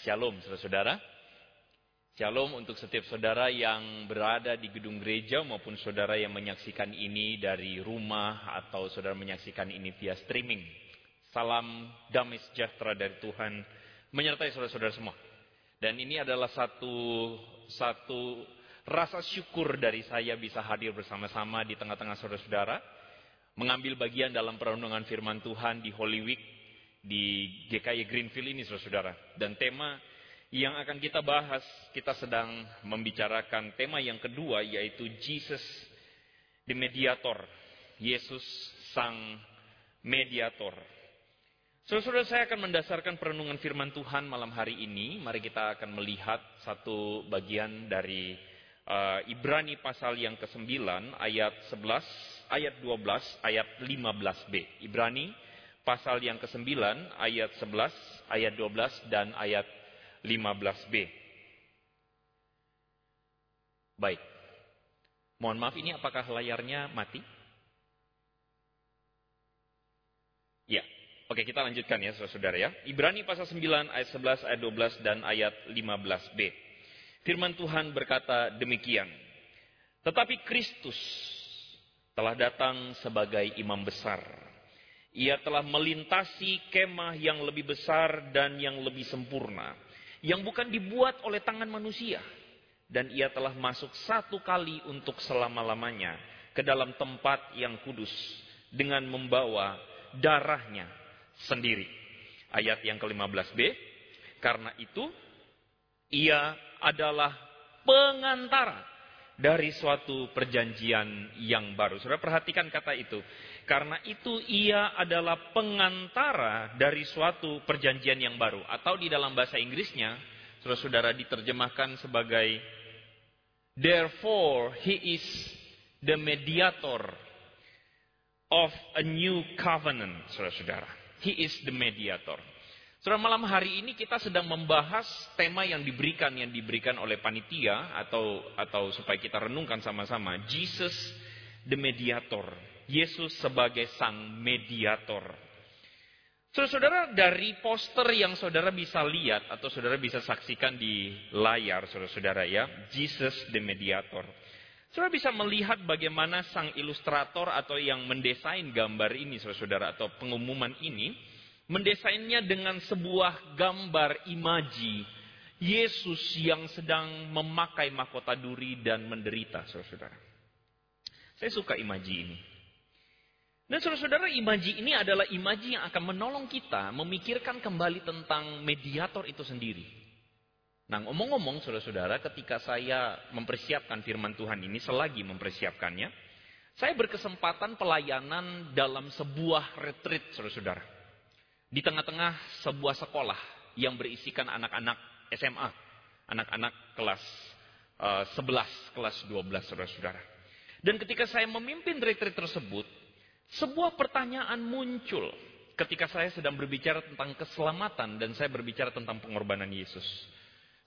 Shalom, saudara-saudara. Shalom untuk setiap saudara yang berada di gedung gereja maupun saudara yang menyaksikan ini dari rumah atau saudara menyaksikan ini via streaming. Salam damai sejahtera dari Tuhan menyertai saudara-saudara semua. Dan ini adalah satu satu rasa syukur dari saya bisa hadir bersama-sama di tengah-tengah saudara-saudara mengambil bagian dalam perenungan firman Tuhan di Holy Week di GKI Greenfield ini saudara-saudara. Dan tema yang akan kita bahas, kita sedang membicarakan tema yang kedua yaitu Jesus the Mediator. Yesus Sang Mediator. Saudara-saudara saya akan mendasarkan perenungan firman Tuhan malam hari ini. Mari kita akan melihat satu bagian dari uh, Ibrani pasal yang ke-9 ayat 11, ayat 12, ayat 15b. Ibrani pasal yang ke-9 ayat 11, ayat 12 dan ayat 15b. Baik. Mohon maaf ini apakah layarnya mati? Ya. Oke, kita lanjutkan ya Saudara ya. Ibrani pasal 9 ayat 11, ayat 12 dan ayat 15b. Firman Tuhan berkata demikian. Tetapi Kristus telah datang sebagai imam besar ia telah melintasi kemah yang lebih besar dan yang lebih sempurna. Yang bukan dibuat oleh tangan manusia. Dan ia telah masuk satu kali untuk selama-lamanya ke dalam tempat yang kudus. Dengan membawa darahnya sendiri. Ayat yang ke-15b. Karena itu ia adalah pengantara dari suatu perjanjian yang baru. Saudara perhatikan kata itu. Karena itu ia adalah pengantara dari suatu perjanjian yang baru. Atau di dalam bahasa Inggrisnya, saudara-saudara diterjemahkan sebagai Therefore he is the mediator of a new covenant, saudara-saudara. He is the mediator. Saudara malam hari ini kita sedang membahas tema yang diberikan yang diberikan oleh panitia atau atau supaya kita renungkan sama-sama Jesus the mediator. Yesus sebagai sang mediator. Saudara-saudara dari poster yang saudara bisa lihat atau saudara bisa saksikan di layar saudara-saudara ya, Jesus the mediator. Saudara bisa melihat bagaimana sang ilustrator atau yang mendesain gambar ini saudara-saudara atau pengumuman ini mendesainnya dengan sebuah gambar imaji Yesus yang sedang memakai mahkota duri dan menderita, saudara-saudara. Saya suka imaji ini. Dan saudara-saudara, imaji ini adalah imaji yang akan menolong kita memikirkan kembali tentang mediator itu sendiri. Nah, ngomong-ngomong saudara-saudara, ketika saya mempersiapkan firman Tuhan ini, selagi mempersiapkannya, saya berkesempatan pelayanan dalam sebuah retreat, saudara-saudara di tengah-tengah sebuah sekolah yang berisikan anak-anak SMA, anak-anak kelas uh, 11, kelas 12 saudara-saudara. Dan ketika saya memimpin retreat tersebut, sebuah pertanyaan muncul ketika saya sedang berbicara tentang keselamatan dan saya berbicara tentang pengorbanan Yesus.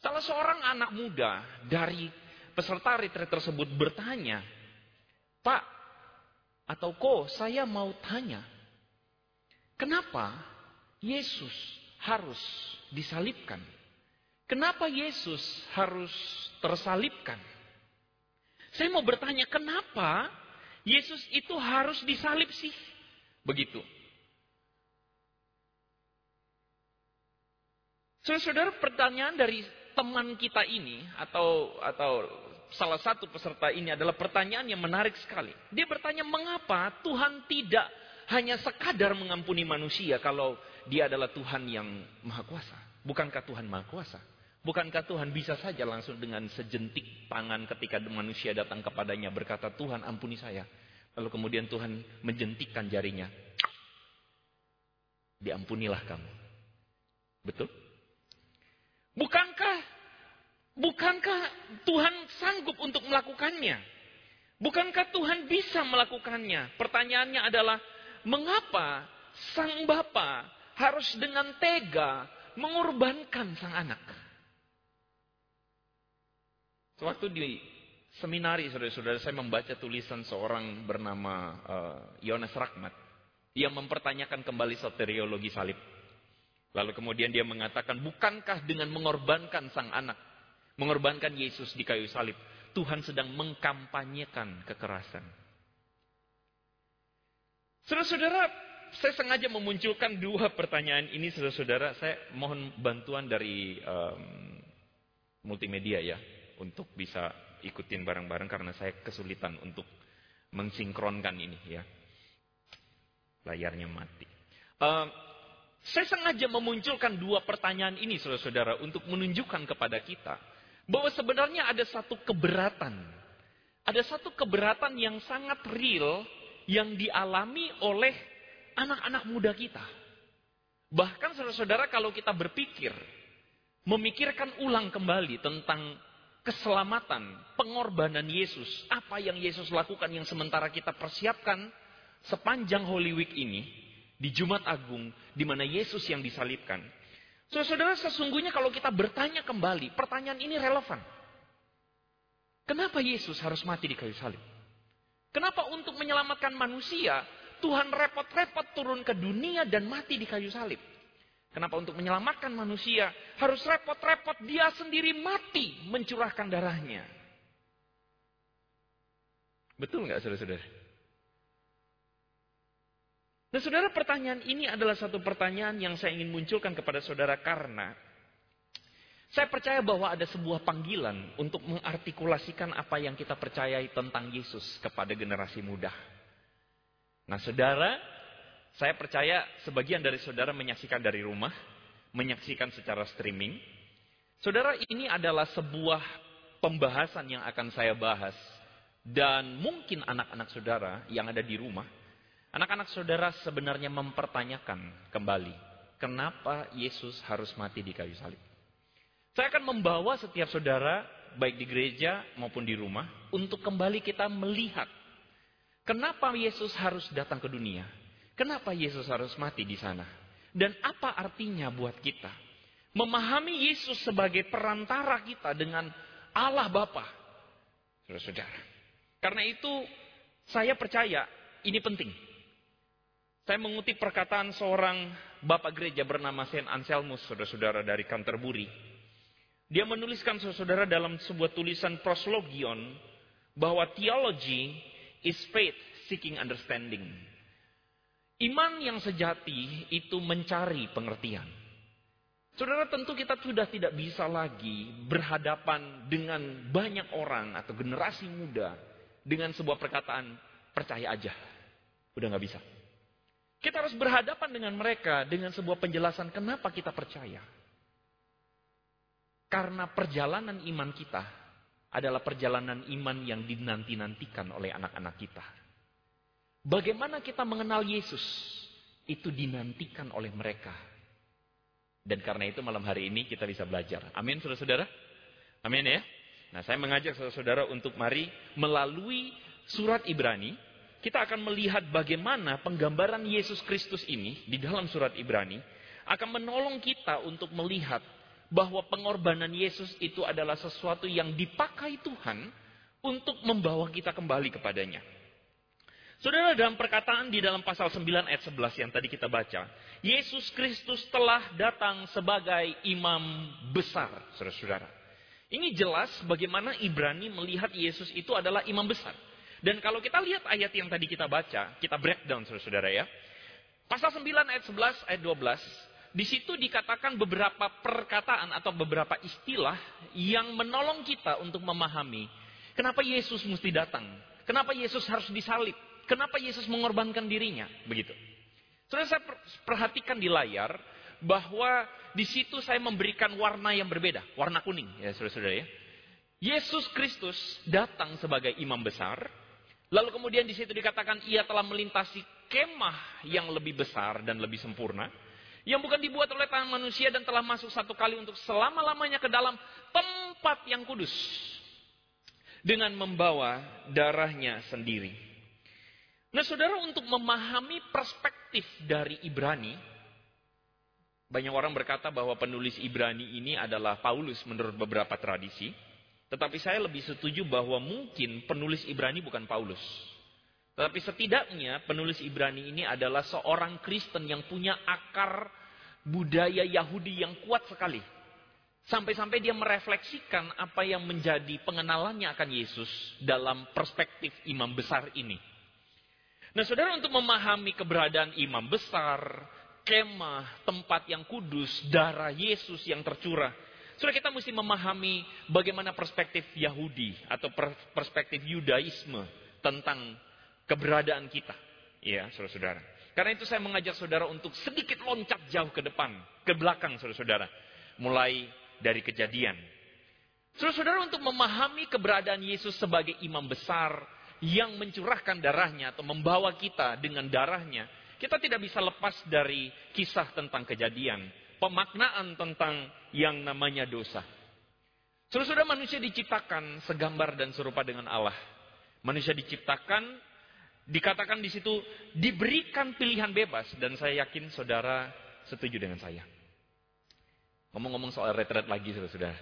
Salah seorang anak muda dari peserta retreat tersebut bertanya, Pak, atau Ko, saya mau tanya, kenapa Yesus harus disalibkan? Kenapa Yesus harus tersalibkan? Saya mau bertanya, kenapa Yesus itu harus disalib sih? Begitu. Saudara, pertanyaan dari teman kita ini atau atau salah satu peserta ini adalah pertanyaan yang menarik sekali. Dia bertanya, mengapa Tuhan tidak hanya sekadar mengampuni manusia kalau dia adalah Tuhan yang maha kuasa. Bukankah Tuhan maha kuasa? Bukankah Tuhan bisa saja langsung dengan sejentik tangan ketika manusia datang kepadanya berkata, Tuhan ampuni saya. Lalu kemudian Tuhan menjentikkan jarinya. Diampunilah kamu. Betul? Bukankah bukankah Tuhan sanggup untuk melakukannya? Bukankah Tuhan bisa melakukannya? Pertanyaannya adalah mengapa sang Bapa harus dengan tega mengorbankan sang anak. Sewaktu di seminari, saudara-saudara, saya membaca tulisan seorang bernama uh, Yohanes Rakmat yang mempertanyakan kembali soteriologi salib. Lalu kemudian dia mengatakan, bukankah dengan mengorbankan sang anak, mengorbankan Yesus di kayu salib, Tuhan sedang mengkampanyekan kekerasan. Saudara-saudara, saya sengaja memunculkan dua pertanyaan ini, saudara-saudara. Saya mohon bantuan dari um, multimedia ya, untuk bisa ikutin bareng-bareng karena saya kesulitan untuk mensinkronkan ini ya. Layarnya mati. Uh, saya sengaja memunculkan dua pertanyaan ini, saudara-saudara, untuk menunjukkan kepada kita bahwa sebenarnya ada satu keberatan. Ada satu keberatan yang sangat real yang dialami oleh anak-anak muda kita. Bahkan saudara-saudara kalau kita berpikir, memikirkan ulang kembali tentang keselamatan, pengorbanan Yesus, apa yang Yesus lakukan yang sementara kita persiapkan sepanjang Holy Week ini, di Jumat Agung, di mana Yesus yang disalibkan. Saudara, sesungguhnya kalau kita bertanya kembali, pertanyaan ini relevan. Kenapa Yesus harus mati di kayu salib? Kenapa untuk menyelamatkan manusia, Tuhan repot-repot turun ke dunia dan mati di kayu salib? Kenapa untuk menyelamatkan manusia, harus repot-repot dia sendiri mati mencurahkan darahnya? Betul nggak saudara-saudara? Nah saudara pertanyaan ini adalah satu pertanyaan yang saya ingin munculkan kepada saudara karena saya percaya bahwa ada sebuah panggilan untuk mengartikulasikan apa yang kita percayai tentang Yesus kepada generasi muda. Nah saudara, saya percaya sebagian dari saudara menyaksikan dari rumah, menyaksikan secara streaming. Saudara ini adalah sebuah pembahasan yang akan saya bahas. Dan mungkin anak-anak saudara yang ada di rumah Anak-anak saudara sebenarnya mempertanyakan kembali, kenapa Yesus harus mati di kayu salib? Saya akan membawa setiap saudara, baik di gereja maupun di rumah, untuk kembali kita melihat, kenapa Yesus harus datang ke dunia? Kenapa Yesus harus mati di sana? Dan apa artinya buat kita? Memahami Yesus sebagai perantara kita dengan Allah Bapa. Saudara-saudara. Karena itu, saya percaya ini penting. Saya mengutip perkataan seorang bapak gereja bernama Saint Anselmus, saudara-saudara dari Canterbury. Dia menuliskan saudara dalam sebuah tulisan proslogion bahwa theology is faith seeking understanding. Iman yang sejati itu mencari pengertian. Saudara tentu kita sudah tidak bisa lagi berhadapan dengan banyak orang atau generasi muda dengan sebuah perkataan percaya aja. Udah nggak bisa. Kita harus berhadapan dengan mereka dengan sebuah penjelasan kenapa kita percaya. Karena perjalanan iman kita adalah perjalanan iman yang dinanti-nantikan oleh anak-anak kita. Bagaimana kita mengenal Yesus? Itu dinantikan oleh mereka. Dan karena itu malam hari ini kita bisa belajar. Amin saudara-saudara? Amin ya? Nah saya mengajak saudara-saudara untuk mari melalui surat Ibrani kita akan melihat bagaimana penggambaran Yesus Kristus ini di dalam surat Ibrani akan menolong kita untuk melihat bahwa pengorbanan Yesus itu adalah sesuatu yang dipakai Tuhan untuk membawa kita kembali kepadanya. Saudara dalam perkataan di dalam pasal 9 ayat 11 yang tadi kita baca, Yesus Kristus telah datang sebagai imam besar, saudara-saudara. Ini jelas bagaimana Ibrani melihat Yesus itu adalah imam besar. Dan kalau kita lihat ayat yang tadi kita baca, kita breakdown saudara-saudara ya. Pasal 9 ayat 11 ayat 12, di situ dikatakan beberapa perkataan atau beberapa istilah yang menolong kita untuk memahami kenapa Yesus mesti datang, kenapa Yesus harus disalib, kenapa Yesus mengorbankan dirinya, begitu. Saudara saya perhatikan di layar bahwa di situ saya memberikan warna yang berbeda, warna kuning ya saudara-saudara ya. Yesus Kristus datang sebagai imam besar, Lalu kemudian di situ dikatakan ia telah melintasi kemah yang lebih besar dan lebih sempurna. Yang bukan dibuat oleh tangan manusia dan telah masuk satu kali untuk selama-lamanya ke dalam tempat yang kudus. Dengan membawa darahnya sendiri. Nah saudara untuk memahami perspektif dari Ibrani. Banyak orang berkata bahwa penulis Ibrani ini adalah Paulus menurut beberapa tradisi. Tetapi saya lebih setuju bahwa mungkin penulis Ibrani bukan Paulus. Tetapi setidaknya penulis Ibrani ini adalah seorang Kristen yang punya akar budaya Yahudi yang kuat sekali. Sampai-sampai dia merefleksikan apa yang menjadi pengenalannya akan Yesus dalam perspektif imam besar ini. Nah saudara untuk memahami keberadaan imam besar, kemah, tempat yang kudus, darah Yesus yang tercurah. Saudara kita mesti memahami bagaimana perspektif Yahudi atau perspektif Yudaisme tentang keberadaan kita. Ya, saudara-saudara. Karena itu saya mengajak saudara untuk sedikit loncat jauh ke depan, ke belakang saudara-saudara. Mulai dari kejadian. Saudara-saudara untuk memahami keberadaan Yesus sebagai imam besar yang mencurahkan darahnya atau membawa kita dengan darahnya, kita tidak bisa lepas dari kisah tentang kejadian, pemaknaan tentang yang namanya dosa. Saudara-saudara manusia diciptakan segambar dan serupa dengan Allah. Manusia diciptakan dikatakan di situ diberikan pilihan bebas dan saya yakin saudara setuju dengan saya. Ngomong-ngomong soal retret lagi sudah.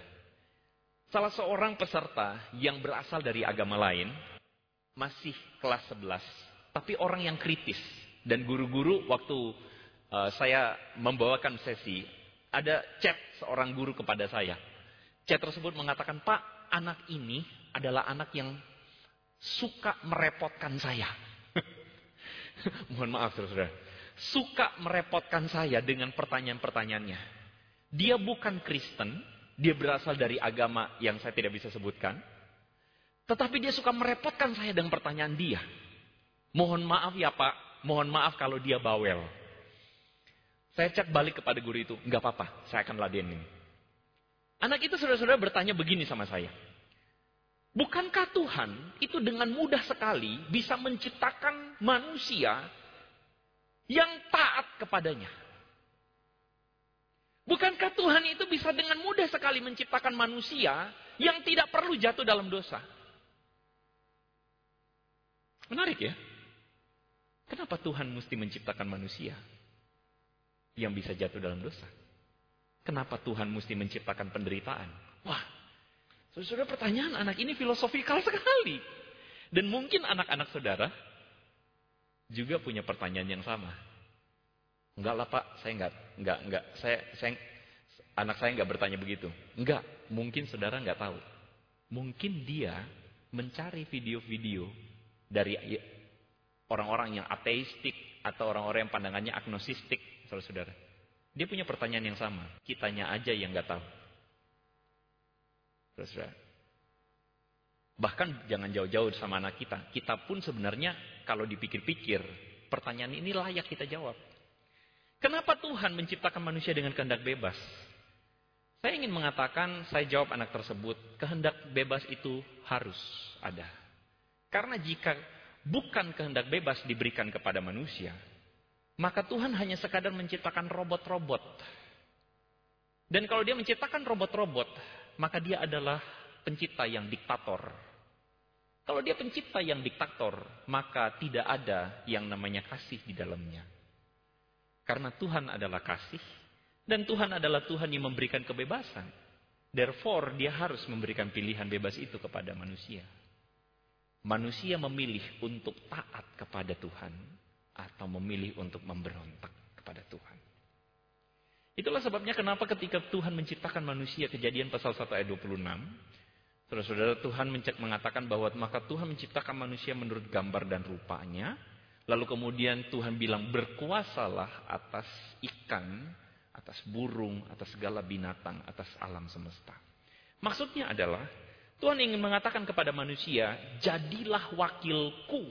Salah seorang peserta yang berasal dari agama lain, masih kelas 11, tapi orang yang kritis. Dan guru-guru waktu uh, saya membawakan sesi, ada chat seorang guru kepada saya. Chat tersebut mengatakan, Pak, anak ini adalah anak yang suka merepotkan saya. Mohon maaf, saudara. Suka merepotkan saya dengan pertanyaan-pertanyaannya. Dia bukan Kristen, dia berasal dari agama yang saya tidak bisa sebutkan. Tetapi dia suka merepotkan saya dengan pertanyaan dia. Mohon maaf ya Pak, mohon maaf kalau dia bawel. Saya cek balik kepada guru itu, nggak apa-apa, saya akan ladenin. Anak itu saudara-saudara bertanya begini sama saya. Bukankah Tuhan itu dengan mudah sekali bisa menciptakan manusia yang taat kepadanya? Bukankah Tuhan itu bisa dengan mudah sekali menciptakan manusia yang tidak perlu jatuh dalam dosa? Menarik ya. Kenapa Tuhan mesti menciptakan manusia yang bisa jatuh dalam dosa? Kenapa Tuhan mesti menciptakan penderitaan? Wah, saudara pertanyaan anak ini filosofikal sekali. Dan mungkin anak-anak saudara juga punya pertanyaan yang sama. Enggak lah pak, saya enggak, enggak, enggak, saya, saya, anak saya enggak bertanya begitu. Enggak, mungkin saudara enggak tahu. Mungkin dia mencari video-video dari orang-orang yang ateistik atau orang-orang yang pandangannya agnosistik, saudara-saudara. Dia punya pertanyaan yang sama. Kitanya aja yang enggak tahu. Saudara-saudara. Bahkan jangan jauh-jauh sama anak kita. Kita pun sebenarnya kalau dipikir-pikir, pertanyaan ini layak kita jawab. Kenapa Tuhan menciptakan manusia dengan kehendak bebas? Saya ingin mengatakan, saya jawab anak tersebut, kehendak bebas itu harus ada. Karena jika bukan kehendak bebas diberikan kepada manusia, maka Tuhan hanya sekadar menciptakan robot-robot. Dan kalau dia menciptakan robot-robot, maka dia adalah pencipta yang diktator. Kalau dia pencipta yang diktator, maka tidak ada yang namanya kasih di dalamnya. Karena Tuhan adalah kasih. Dan Tuhan adalah Tuhan yang memberikan kebebasan. Therefore, dia harus memberikan pilihan bebas itu kepada manusia. Manusia memilih untuk taat kepada Tuhan. Atau memilih untuk memberontak kepada Tuhan. Itulah sebabnya kenapa ketika Tuhan menciptakan manusia, kejadian pasal 1 ayat 26. Saudara-saudara Tuhan mengatakan bahwa maka Tuhan menciptakan manusia menurut gambar dan rupanya Lalu kemudian Tuhan bilang berkuasalah atas ikan, atas burung, atas segala binatang, atas alam semesta. Maksudnya adalah Tuhan ingin mengatakan kepada manusia, jadilah wakilku,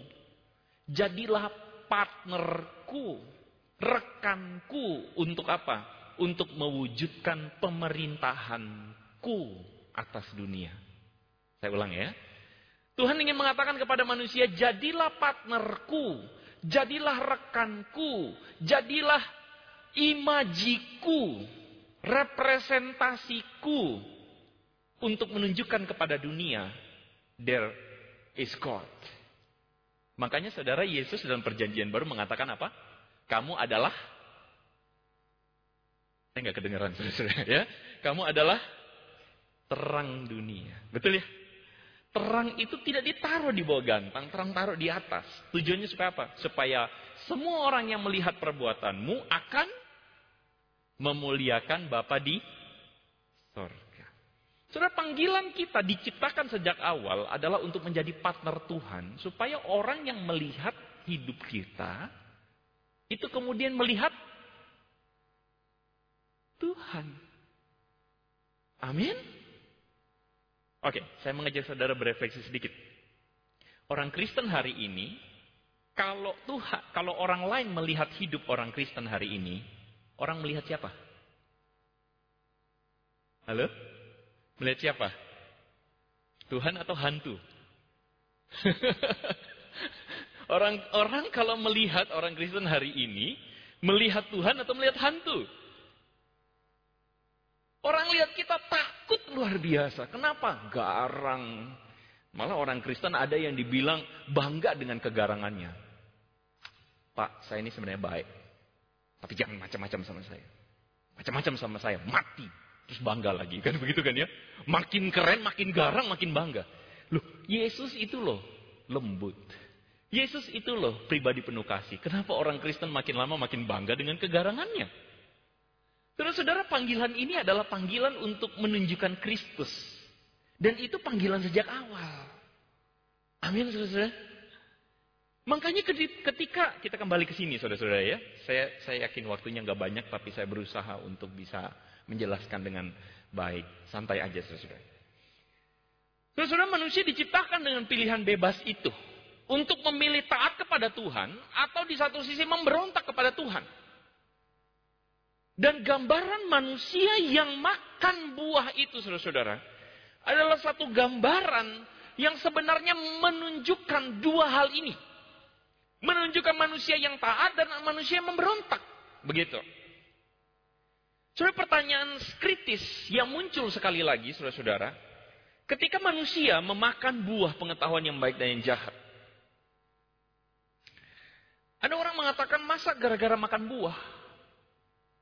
jadilah partnerku, rekanku untuk apa? Untuk mewujudkan pemerintahanku atas dunia. Saya ulang ya. Tuhan ingin mengatakan kepada manusia, jadilah partnerku, jadilah rekanku, jadilah imajiku, representasiku untuk menunjukkan kepada dunia there is God. Makanya saudara Yesus dalam perjanjian baru mengatakan apa? Kamu adalah saya nggak kedengaran saudara ya. Kamu adalah terang dunia. Betul ya? Terang itu tidak ditaruh di bawah gantang, terang taruh di atas. Tujuannya supaya apa? Supaya semua orang yang melihat perbuatanmu akan memuliakan Bapa di sorga. Saudara, panggilan kita diciptakan sejak awal adalah untuk menjadi partner Tuhan. Supaya orang yang melihat hidup kita, itu kemudian melihat Tuhan. Amin. Oke, saya mengajak saudara berefleksi sedikit. Orang Kristen hari ini, kalau Tuhan, kalau orang lain melihat hidup orang Kristen hari ini, orang melihat siapa? Halo? Melihat siapa? Tuhan atau hantu? Orang-orang kalau melihat orang Kristen hari ini, melihat Tuhan atau melihat hantu? Orang lihat kita takut luar biasa. Kenapa? Garang. Malah orang Kristen ada yang dibilang bangga dengan kegarangannya. Pak, saya ini sebenarnya baik. Tapi jangan macam-macam sama saya. Macam-macam sama saya. Mati. Terus bangga lagi. Kan begitu kan ya? Makin keren, makin garang, makin bangga. Loh, Yesus itu loh lembut. Yesus itu loh pribadi penuh kasih. Kenapa orang Kristen makin lama makin bangga dengan kegarangannya? Saudara-saudara, panggilan ini adalah panggilan untuk menunjukkan Kristus. Dan itu panggilan sejak awal. Amin, saudara-saudara. Makanya ketika kita kembali ke sini, saudara-saudara ya, saya saya yakin waktunya nggak banyak, tapi saya berusaha untuk bisa menjelaskan dengan baik. Santai aja, saudara-saudara. Saudara-saudara, manusia diciptakan dengan pilihan bebas itu untuk memilih taat kepada Tuhan atau di satu sisi memberontak kepada Tuhan. Dan gambaran manusia yang makan buah itu, saudara-saudara, adalah satu gambaran yang sebenarnya menunjukkan dua hal ini. Menunjukkan manusia yang taat dan manusia yang memberontak. Begitu. Saudara, pertanyaan kritis yang muncul sekali lagi, saudara-saudara. Ketika manusia memakan buah pengetahuan yang baik dan yang jahat. Ada orang mengatakan, masa gara-gara makan buah,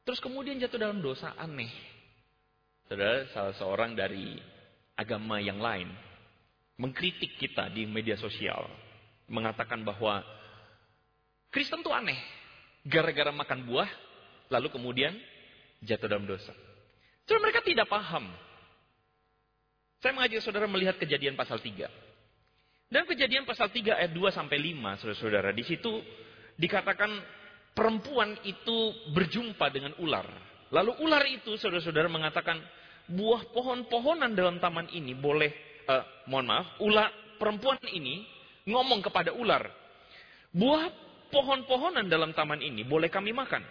Terus kemudian jatuh dalam dosa aneh. Saudara, salah seorang dari agama yang lain mengkritik kita di media sosial. Mengatakan bahwa Kristen itu aneh. Gara-gara makan buah, lalu kemudian jatuh dalam dosa. Saudara mereka tidak paham. Saya mengajak saudara melihat kejadian pasal 3. Dan kejadian pasal 3 ayat 2 sampai 5, saudara-saudara. Di situ dikatakan perempuan itu berjumpa dengan ular. Lalu ular itu saudara-saudara mengatakan buah pohon-pohonan dalam taman ini boleh, uh, mohon maaf, ular perempuan ini ngomong kepada ular, buah pohon-pohonan dalam taman ini boleh kami makan.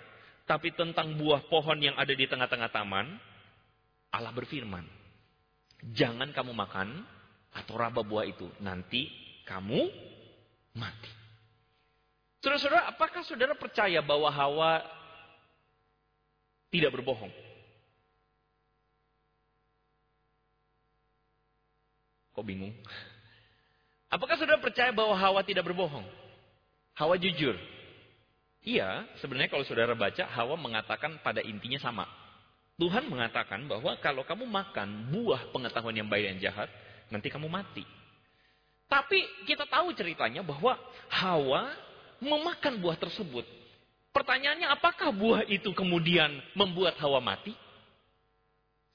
Tapi tentang buah pohon yang ada di tengah-tengah taman, Allah berfirman, jangan kamu makan atau raba buah itu, nanti kamu mati. Saudara-saudara, apakah saudara percaya bahwa Hawa tidak berbohong? Kok bingung? Apakah saudara percaya bahwa Hawa tidak berbohong? Hawa jujur. Iya, sebenarnya kalau saudara baca, Hawa mengatakan pada intinya sama. Tuhan mengatakan bahwa kalau kamu makan buah pengetahuan yang baik dan jahat, nanti kamu mati. Tapi kita tahu ceritanya bahwa Hawa memakan buah tersebut. Pertanyaannya apakah buah itu kemudian membuat Hawa mati?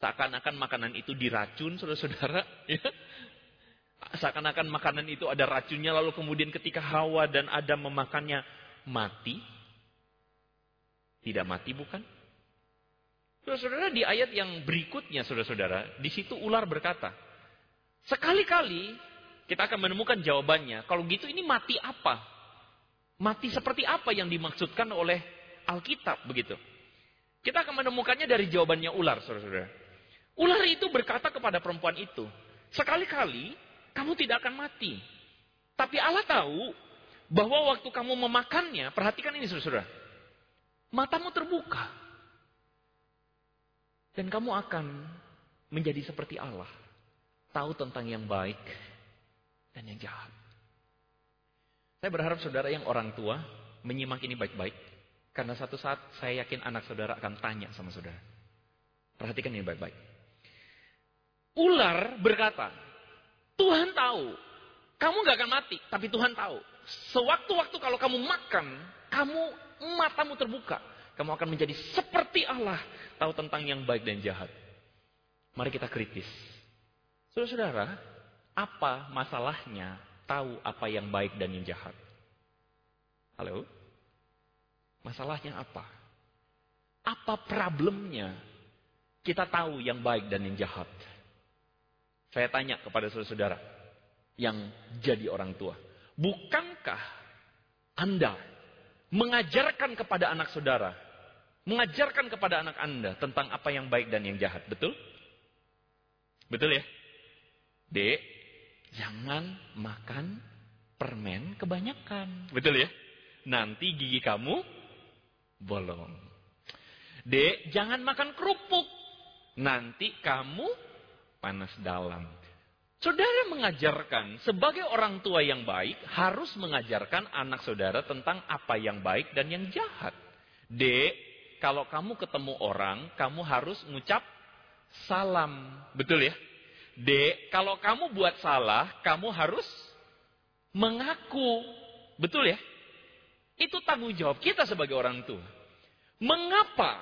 Seakan-akan makanan itu diracun, saudara-saudara. Ya. Seakan-akan makanan itu ada racunnya, lalu kemudian ketika Hawa dan Adam memakannya, mati. Tidak mati bukan? Saudara-saudara di ayat yang berikutnya, saudara-saudara, di situ ular berkata, sekali-kali kita akan menemukan jawabannya. Kalau gitu ini mati apa? Mati seperti apa yang dimaksudkan oleh Alkitab begitu. Kita akan menemukannya dari jawabannya ular, saudara-saudara. Ular itu berkata kepada perempuan itu, sekali-kali kamu tidak akan mati. Tapi Allah tahu bahwa waktu kamu memakannya, perhatikan ini saudara-saudara. Matamu terbuka. Dan kamu akan menjadi seperti Allah. Tahu tentang yang baik dan yang jahat. Saya berharap saudara yang orang tua menyimak ini baik-baik. Karena satu saat saya yakin anak saudara akan tanya sama saudara. Perhatikan ini baik-baik. Ular berkata, Tuhan tahu, kamu gak akan mati, tapi Tuhan tahu. Sewaktu-waktu kalau kamu makan, kamu matamu terbuka. Kamu akan menjadi seperti Allah. Tahu tentang yang baik dan jahat. Mari kita kritis. Saudara-saudara, apa masalahnya tahu apa yang baik dan yang jahat? Halo? Masalahnya apa? Apa problemnya kita tahu yang baik dan yang jahat? Saya tanya kepada saudara-saudara yang jadi orang tua. Bukankah Anda mengajarkan kepada anak saudara, mengajarkan kepada anak Anda tentang apa yang baik dan yang jahat? Betul? Betul ya? Dek, jangan makan permen kebanyakan. Betul ya? Nanti gigi kamu bolong. Dek, jangan makan kerupuk. Nanti kamu panas dalam. Saudara mengajarkan, sebagai orang tua yang baik, harus mengajarkan anak saudara tentang apa yang baik dan yang jahat. Dek, kalau kamu ketemu orang, kamu harus mengucap salam. Betul ya? D, kalau kamu buat salah, kamu harus mengaku. Betul ya? Itu tanggung jawab kita sebagai orang tua. Mengapa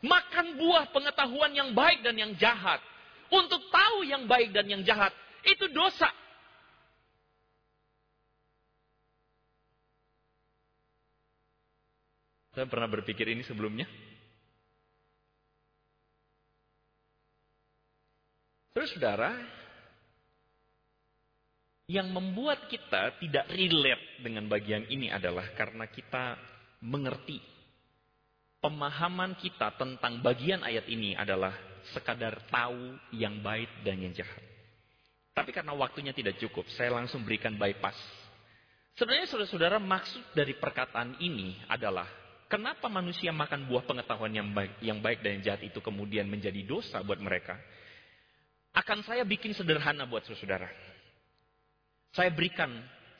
makan buah pengetahuan yang baik dan yang jahat? Untuk tahu yang baik dan yang jahat, itu dosa. Saya pernah berpikir ini sebelumnya. Terus saudara, yang membuat kita tidak relate dengan bagian ini adalah karena kita mengerti pemahaman kita tentang bagian ayat ini adalah sekadar tahu yang baik dan yang jahat. Tapi karena waktunya tidak cukup, saya langsung berikan bypass. Sebenarnya saudara-saudara maksud dari perkataan ini adalah kenapa manusia makan buah pengetahuan yang baik, yang baik dan yang jahat itu kemudian menjadi dosa buat mereka akan saya bikin sederhana buat saudara. Saya berikan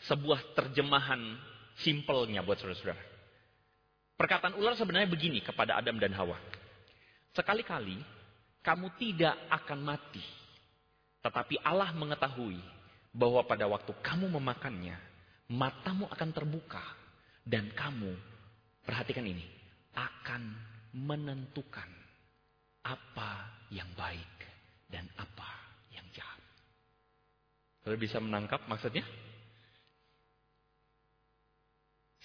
sebuah terjemahan simpelnya buat saudara-saudara. Perkataan ular sebenarnya begini kepada Adam dan Hawa. Sekali-kali kamu tidak akan mati. Tetapi Allah mengetahui bahwa pada waktu kamu memakannya, matamu akan terbuka. Dan kamu, perhatikan ini, akan menentukan apa yang baik dan apa yang jahat. Saudara bisa menangkap maksudnya?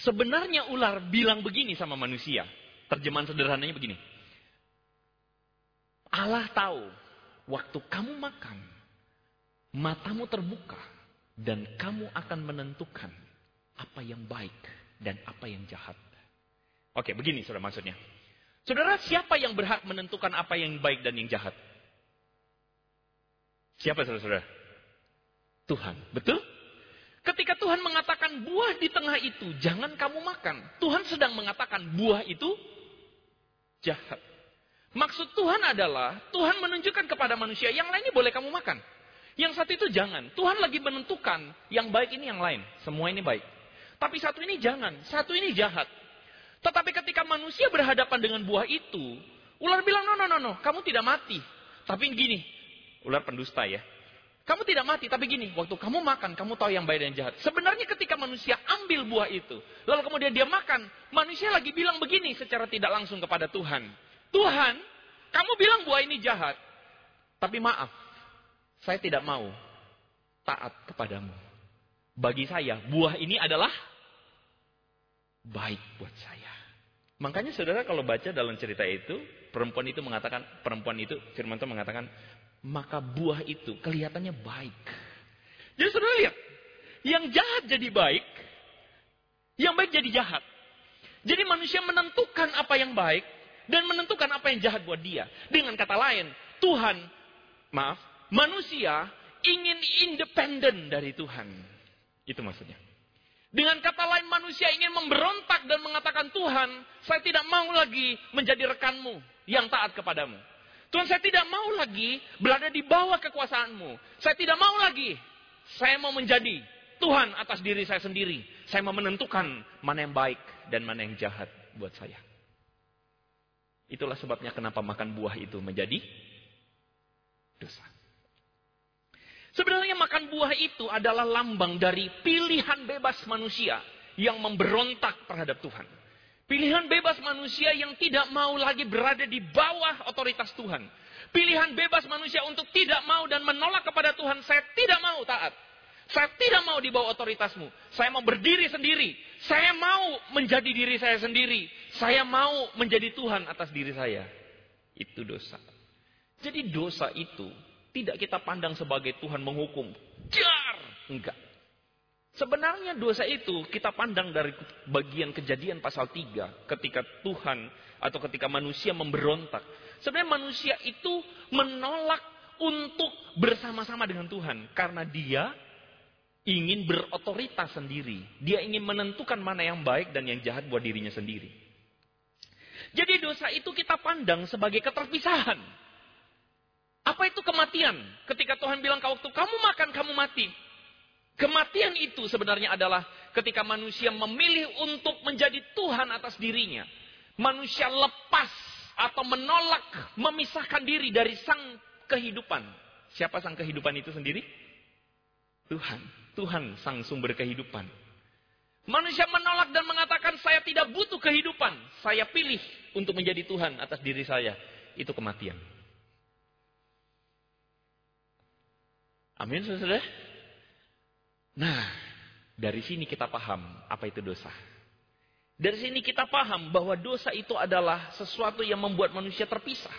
Sebenarnya ular bilang begini sama manusia. Terjemahan sederhananya begini. Allah tahu waktu kamu makan, matamu terbuka dan kamu akan menentukan apa yang baik dan apa yang jahat. Oke, begini saudara maksudnya. Saudara, siapa yang berhak menentukan apa yang baik dan yang jahat? Siapa saudara-saudara? Tuhan. Betul? Ketika Tuhan mengatakan buah di tengah itu, jangan kamu makan. Tuhan sedang mengatakan buah itu jahat. Maksud Tuhan adalah, Tuhan menunjukkan kepada manusia, yang lainnya boleh kamu makan. Yang satu itu jangan. Tuhan lagi menentukan, yang baik ini yang lain. Semua ini baik. Tapi satu ini jangan, satu ini jahat. Tetapi ketika manusia berhadapan dengan buah itu, ular bilang, no, no, no, no, kamu tidak mati. Tapi gini, Ular pendusta ya. Kamu tidak mati, tapi gini, waktu kamu makan, kamu tahu yang baik dan jahat. Sebenarnya ketika manusia ambil buah itu, lalu kemudian dia makan, manusia lagi bilang begini secara tidak langsung kepada Tuhan. Tuhan, kamu bilang buah ini jahat, tapi maaf, saya tidak mau taat kepadamu. Bagi saya, buah ini adalah baik buat saya. Makanya saudara kalau baca dalam cerita itu, perempuan itu mengatakan, perempuan itu, firman Tuhan mengatakan, maka buah itu kelihatannya baik. Jadi saudara lihat, yang jahat jadi baik, yang baik jadi jahat. Jadi manusia menentukan apa yang baik dan menentukan apa yang jahat buat dia. Dengan kata lain, Tuhan, maaf, manusia ingin independen dari Tuhan. Itu maksudnya. Dengan kata lain manusia ingin memberontak dan mengatakan Tuhan, saya tidak mau lagi menjadi rekanmu yang taat kepadamu. Tuhan saya tidak mau lagi berada di bawah kekuasaanmu. Saya tidak mau lagi. Saya mau menjadi Tuhan atas diri saya sendiri. Saya mau menentukan mana yang baik dan mana yang jahat buat saya. Itulah sebabnya kenapa makan buah itu menjadi dosa. Sebenarnya makan buah itu adalah lambang dari pilihan bebas manusia yang memberontak terhadap Tuhan. Pilihan bebas manusia yang tidak mau lagi berada di bawah otoritas Tuhan. Pilihan bebas manusia untuk tidak mau dan menolak kepada Tuhan. Saya tidak mau taat. Saya tidak mau di bawah otoritasmu. Saya mau berdiri sendiri. Saya mau menjadi diri saya sendiri. Saya mau menjadi Tuhan atas diri saya. Itu dosa. Jadi dosa itu tidak kita pandang sebagai Tuhan menghukum. Jar! Enggak. Sebenarnya dosa itu kita pandang dari bagian kejadian pasal 3 ketika Tuhan atau ketika manusia memberontak. Sebenarnya manusia itu menolak untuk bersama-sama dengan Tuhan karena dia ingin berotoritas sendiri. Dia ingin menentukan mana yang baik dan yang jahat buat dirinya sendiri. Jadi dosa itu kita pandang sebagai keterpisahan. Apa itu kematian? Ketika Tuhan bilang waktu kamu makan kamu mati. Kematian itu sebenarnya adalah ketika manusia memilih untuk menjadi Tuhan atas dirinya. Manusia lepas atau menolak memisahkan diri dari sang kehidupan. Siapa sang kehidupan itu sendiri? Tuhan. Tuhan sang sumber kehidupan. Manusia menolak dan mengatakan saya tidak butuh kehidupan. Saya pilih untuk menjadi Tuhan atas diri saya. Itu kematian. Amin saudara. Nah, dari sini kita paham apa itu dosa. Dari sini kita paham bahwa dosa itu adalah sesuatu yang membuat manusia terpisah.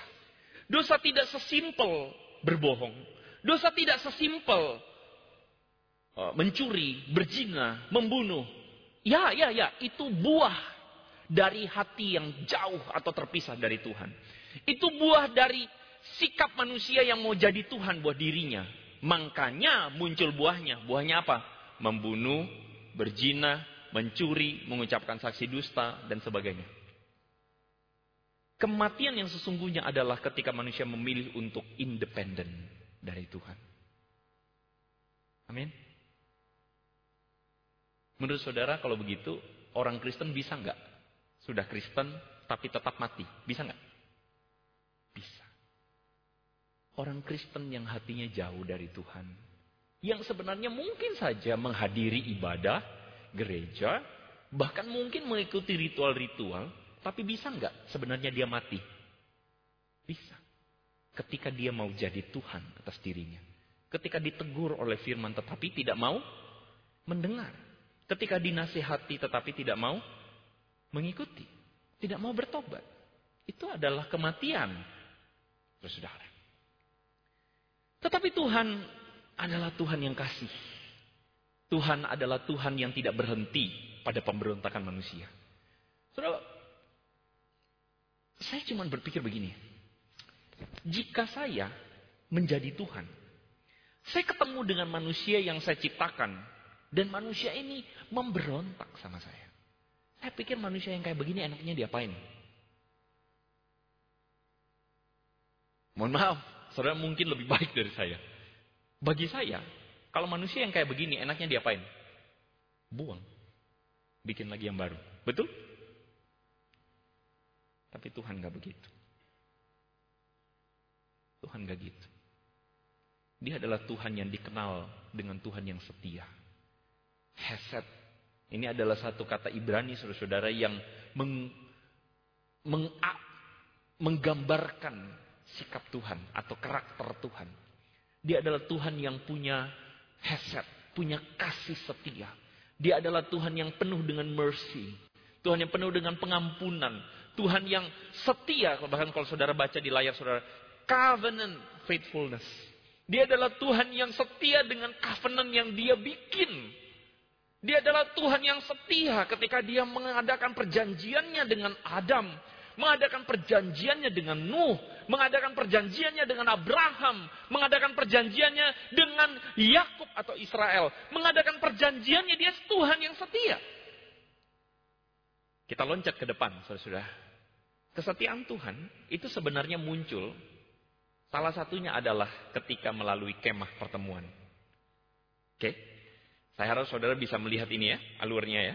Dosa tidak sesimpel berbohong. Dosa tidak sesimpel uh, mencuri, berzina, membunuh. Ya, ya, ya, itu buah dari hati yang jauh atau terpisah dari Tuhan. Itu buah dari sikap manusia yang mau jadi Tuhan buat dirinya. Makanya muncul buahnya. Buahnya apa? Membunuh, berzina, mencuri, mengucapkan saksi dusta, dan sebagainya. Kematian yang sesungguhnya adalah ketika manusia memilih untuk independen dari Tuhan. Amin. Menurut saudara kalau begitu, orang Kristen bisa nggak? Sudah Kristen tapi tetap mati. Bisa nggak? Bisa. Orang Kristen yang hatinya jauh dari Tuhan. Yang sebenarnya mungkin saja menghadiri ibadah, gereja, bahkan mungkin mengikuti ritual-ritual, tapi bisa nggak sebenarnya dia mati? Bisa. Ketika dia mau jadi Tuhan atas dirinya. Ketika ditegur oleh firman tetapi tidak mau mendengar. Ketika dinasihati tetapi tidak mau mengikuti. Tidak mau bertobat. Itu adalah kematian. Saudara. Tetapi Tuhan adalah Tuhan yang kasih. Tuhan adalah Tuhan yang tidak berhenti pada pemberontakan manusia. Saudara, saya cuma berpikir begini. Jika saya menjadi Tuhan, saya ketemu dengan manusia yang saya ciptakan, dan manusia ini memberontak sama saya. Saya pikir manusia yang kayak begini enaknya diapain? Mohon maaf, Saudara mungkin lebih baik dari saya. Bagi saya, kalau manusia yang kayak begini, enaknya diapain? Buang. Bikin lagi yang baru. Betul? Tapi Tuhan gak begitu. Tuhan gak gitu. Dia adalah Tuhan yang dikenal dengan Tuhan yang setia. Hesed. Ini adalah satu kata Ibrani saudara-saudara yang meng, meng, menggambarkan sikap Tuhan atau karakter Tuhan. Dia adalah Tuhan yang punya hesed, punya kasih setia. Dia adalah Tuhan yang penuh dengan mercy. Tuhan yang penuh dengan pengampunan. Tuhan yang setia, bahkan kalau saudara baca di layar saudara, covenant faithfulness. Dia adalah Tuhan yang setia dengan covenant yang dia bikin. Dia adalah Tuhan yang setia ketika dia mengadakan perjanjiannya dengan Adam mengadakan perjanjiannya dengan Nuh, mengadakan perjanjiannya dengan Abraham, mengadakan perjanjiannya dengan Yakub atau Israel, mengadakan perjanjiannya dia Tuhan yang setia. Kita loncat ke depan, saudara. Kesetiaan Tuhan itu sebenarnya muncul salah satunya adalah ketika melalui kemah pertemuan. Oke? Saya harap saudara bisa melihat ini ya, alurnya ya.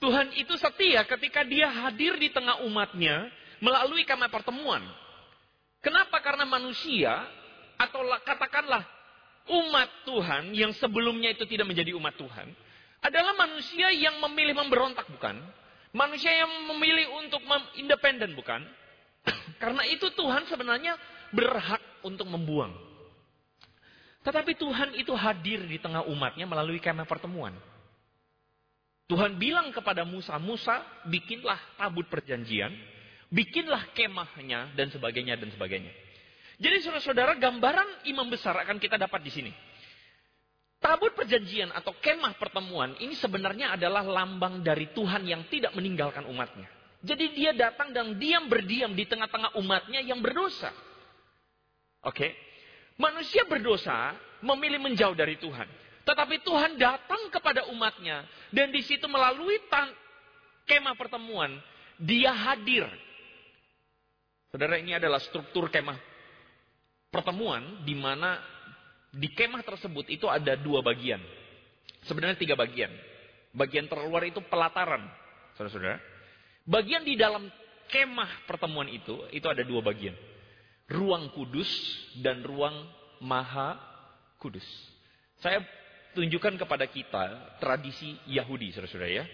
Tuhan itu setia ketika dia hadir di tengah umatnya melalui kamar pertemuan. Kenapa? Karena manusia atau katakanlah umat Tuhan yang sebelumnya itu tidak menjadi umat Tuhan adalah manusia yang memilih memberontak bukan? Manusia yang memilih untuk independen bukan? Karena itu Tuhan sebenarnya berhak untuk membuang. Tetapi Tuhan itu hadir di tengah umatnya melalui kemah pertemuan. Tuhan bilang kepada Musa, Musa bikinlah tabut perjanjian, bikinlah kemahnya dan sebagainya dan sebagainya. Jadi saudara-saudara gambaran imam besar akan kita dapat di sini. Tabut perjanjian atau kemah pertemuan ini sebenarnya adalah lambang dari Tuhan yang tidak meninggalkan umatnya. Jadi dia datang dan diam berdiam di tengah-tengah umatnya yang berdosa. Oke. Okay? Manusia berdosa memilih menjauh dari Tuhan. Tetapi Tuhan datang kepada umatnya. Dan di situ melalui kemah pertemuan. Dia hadir. Saudara ini adalah struktur kemah pertemuan. di mana di kemah tersebut itu ada dua bagian. Sebenarnya tiga bagian. Bagian terluar itu pelataran. Saudara-saudara. Bagian di dalam kemah pertemuan itu, itu ada dua bagian. Ruang kudus dan ruang maha kudus. Saya tunjukkan kepada kita tradisi Yahudi, saudara-saudara ya.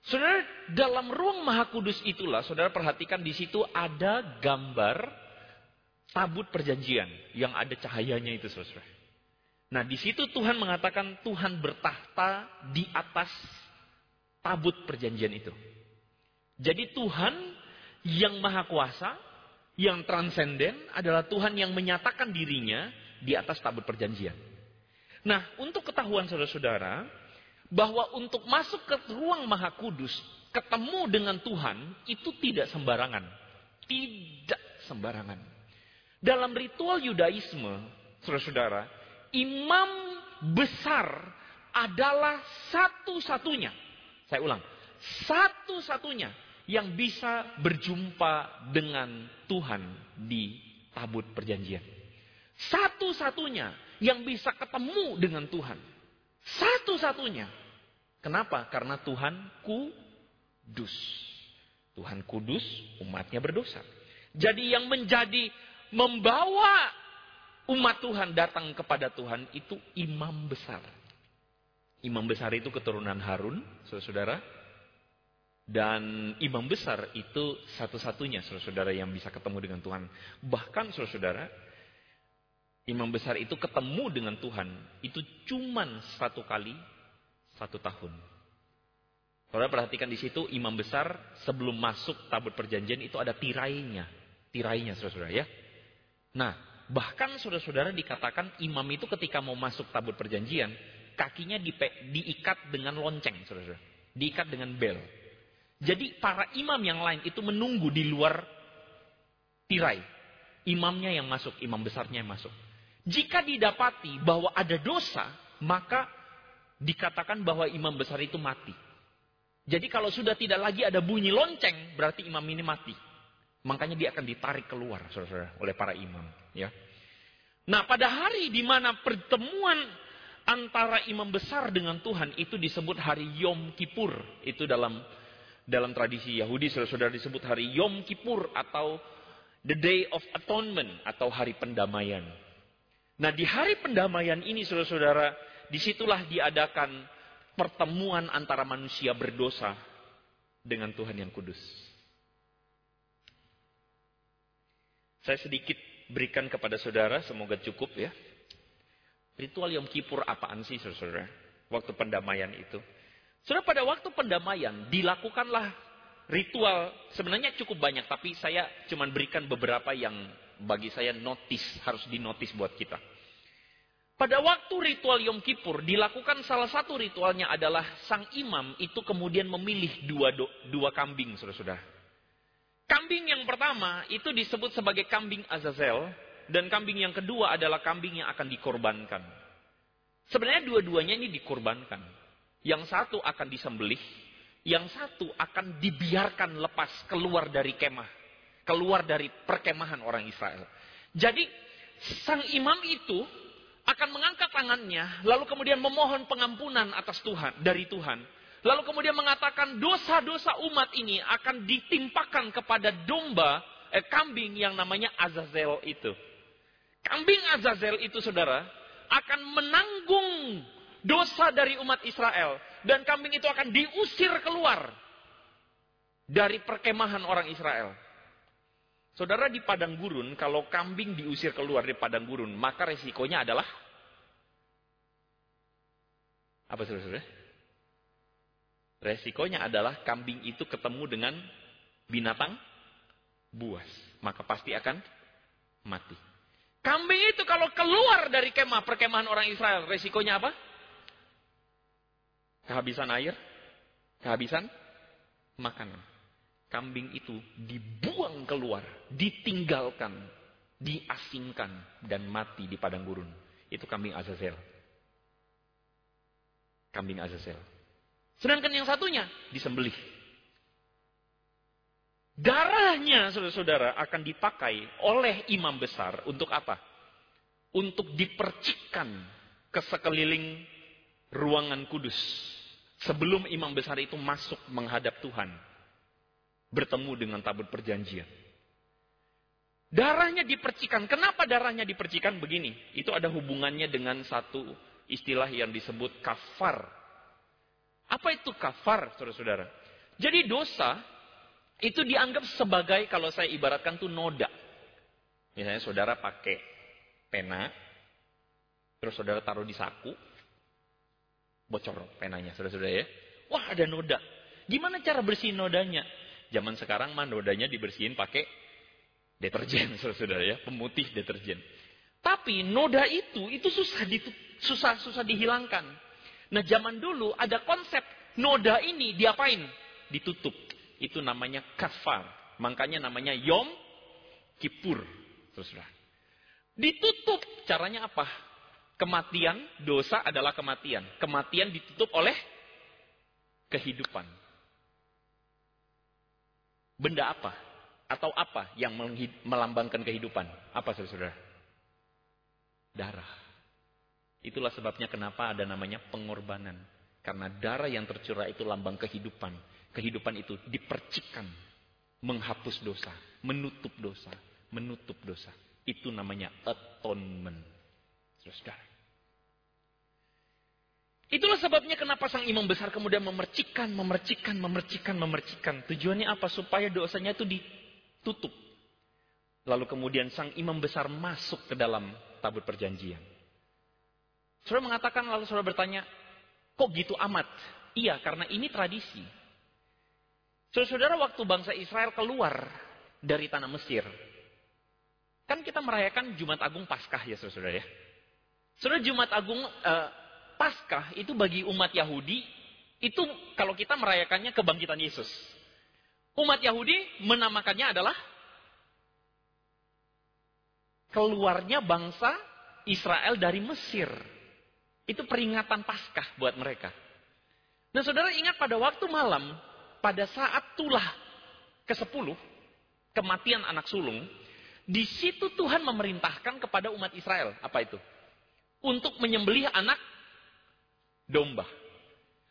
Saudara, dalam ruang maha kudus itulah, saudara perhatikan di situ ada gambar tabut perjanjian yang ada cahayanya itu, saudara. Nah, di situ Tuhan mengatakan Tuhan bertahta di atas tabut perjanjian itu. Jadi Tuhan yang maha kuasa, yang transenden adalah Tuhan yang menyatakan dirinya di atas tabut perjanjian. Nah, untuk ketahuan saudara-saudara, bahwa untuk masuk ke ruang maha kudus, ketemu dengan Tuhan, itu tidak sembarangan. Tidak sembarangan. Dalam ritual Yudaisme, saudara-saudara, imam besar adalah satu-satunya. Saya ulang, satu-satunya yang bisa berjumpa dengan Tuhan di tabut perjanjian. Satu-satunya yang bisa ketemu dengan Tuhan. Satu-satunya. Kenapa? Karena Tuhan kudus. Tuhan kudus, umatnya berdosa. Jadi yang menjadi membawa umat Tuhan datang kepada Tuhan itu imam besar. Imam besar itu keturunan Harun, saudara-saudara. Dan imam besar itu satu-satunya saudara-saudara yang bisa ketemu dengan Tuhan. Bahkan saudara-saudara, imam besar itu ketemu dengan Tuhan itu cuman satu kali satu tahun. Saudara perhatikan di situ imam besar sebelum masuk tabut perjanjian itu ada tirainya. Tirainya saudara-saudara ya. Nah, bahkan saudara-saudara dikatakan imam itu ketika mau masuk tabut perjanjian, kakinya di, diikat dengan lonceng saudara-saudara. Diikat dengan bel. Jadi para imam yang lain itu menunggu di luar tirai. Imamnya yang masuk, imam besarnya yang masuk. Jika didapati bahwa ada dosa, maka dikatakan bahwa imam besar itu mati. Jadi kalau sudah tidak lagi ada bunyi lonceng, berarti imam ini mati. Makanya dia akan ditarik keluar, saudara-saudara, oleh para imam. Ya. Nah, pada hari di mana pertemuan antara imam besar dengan Tuhan itu disebut hari Yom Kippur. Itu dalam dalam tradisi Yahudi saudara-saudara disebut hari Yom Kippur atau the day of atonement atau hari pendamaian. Nah di hari pendamaian ini saudara-saudara di situlah diadakan pertemuan antara manusia berdosa dengan Tuhan yang kudus. Saya sedikit berikan kepada saudara, semoga cukup ya. Ritual Yom Kippur apaan sih saudara-saudara? Waktu pendamaian itu. Sudah pada waktu pendamaian dilakukanlah ritual sebenarnya cukup banyak tapi saya cuma berikan beberapa yang bagi saya notis harus dinotis buat kita. Pada waktu ritual Yom Kippur dilakukan salah satu ritualnya adalah sang imam itu kemudian memilih dua dua kambing saudara-saudara. Kambing yang pertama itu disebut sebagai kambing Azazel dan kambing yang kedua adalah kambing yang akan dikorbankan. Sebenarnya dua-duanya ini dikorbankan. Yang satu akan disembelih, yang satu akan dibiarkan lepas keluar dari kemah, keluar dari perkemahan orang Israel. Jadi sang imam itu akan mengangkat tangannya, lalu kemudian memohon pengampunan atas Tuhan dari Tuhan. Lalu kemudian mengatakan dosa-dosa umat ini akan ditimpakan kepada domba, eh, kambing yang namanya Azazel itu. Kambing Azazel itu saudara akan menanggung dosa dari umat Israel. Dan kambing itu akan diusir keluar. dari perkemahan orang Israel. Saudara di padang gurun, kalau kambing diusir keluar di padang gurun, maka resikonya adalah apa saudara-saudara? Resikonya adalah kambing itu ketemu dengan binatang buas, maka pasti akan mati. Kambing itu kalau keluar dari kemah perkemahan orang Israel, resikonya apa? Kehabisan air, kehabisan makanan. Kambing itu dibuang keluar, ditinggalkan, diasingkan dan mati di padang gurun. Itu kambing Azazel. Kambing Azazel. Sedangkan yang satunya disembelih. Darahnya saudara-saudara akan dipakai oleh imam besar untuk apa? Untuk dipercikkan ke sekeliling ruangan kudus. Sebelum imam besar itu masuk menghadap Tuhan. Bertemu dengan tabut perjanjian. Darahnya dipercikan. Kenapa darahnya dipercikan begini? Itu ada hubungannya dengan satu istilah yang disebut kafar. Apa itu kafar, saudara-saudara? Jadi dosa itu dianggap sebagai kalau saya ibaratkan tuh noda. Misalnya saudara pakai pena, terus saudara taruh di saku, bocor penanya, saudara-saudara ya. Wah ada noda. Gimana cara bersihin nodanya? Zaman sekarang mah nodanya dibersihin pakai deterjen, saudara-saudara ya, pemutih deterjen. Tapi noda itu itu susah susah susah dihilangkan. Nah zaman dulu ada konsep noda ini diapain? Ditutup. Itu namanya kafar. Makanya namanya Yom Kippur. Saudara. Ditutup. Caranya apa? Kematian, dosa adalah kematian. Kematian ditutup oleh kehidupan. Benda apa? Atau apa yang melambangkan kehidupan? Apa saudara? Darah. Itulah sebabnya kenapa ada namanya pengorbanan. Karena darah yang tercurah itu lambang kehidupan kehidupan itu dipercikkan, menghapus dosa, menutup dosa, menutup dosa. Itu namanya atonement. Saudara. Itulah sebabnya kenapa sang imam besar kemudian memercikan, memercikan, memercikan, memercikan. Tujuannya apa? Supaya dosanya itu ditutup. Lalu kemudian sang imam besar masuk ke dalam tabut perjanjian. Saudara mengatakan, lalu saudara bertanya, kok gitu amat? Iya, karena ini tradisi. Saudara-saudara waktu bangsa Israel keluar dari tanah Mesir. Kan kita merayakan Jumat Agung Paskah ya saudara-saudara ya. Saudara Jumat Agung eh, Paskah itu bagi umat Yahudi itu kalau kita merayakannya kebangkitan Yesus. Umat Yahudi menamakannya adalah keluarnya bangsa Israel dari Mesir. Itu peringatan Paskah buat mereka. Nah saudara ingat pada waktu malam pada saat tulah ke-10, kematian anak sulung, di situ Tuhan memerintahkan kepada umat Israel, apa itu? Untuk menyembelih anak domba.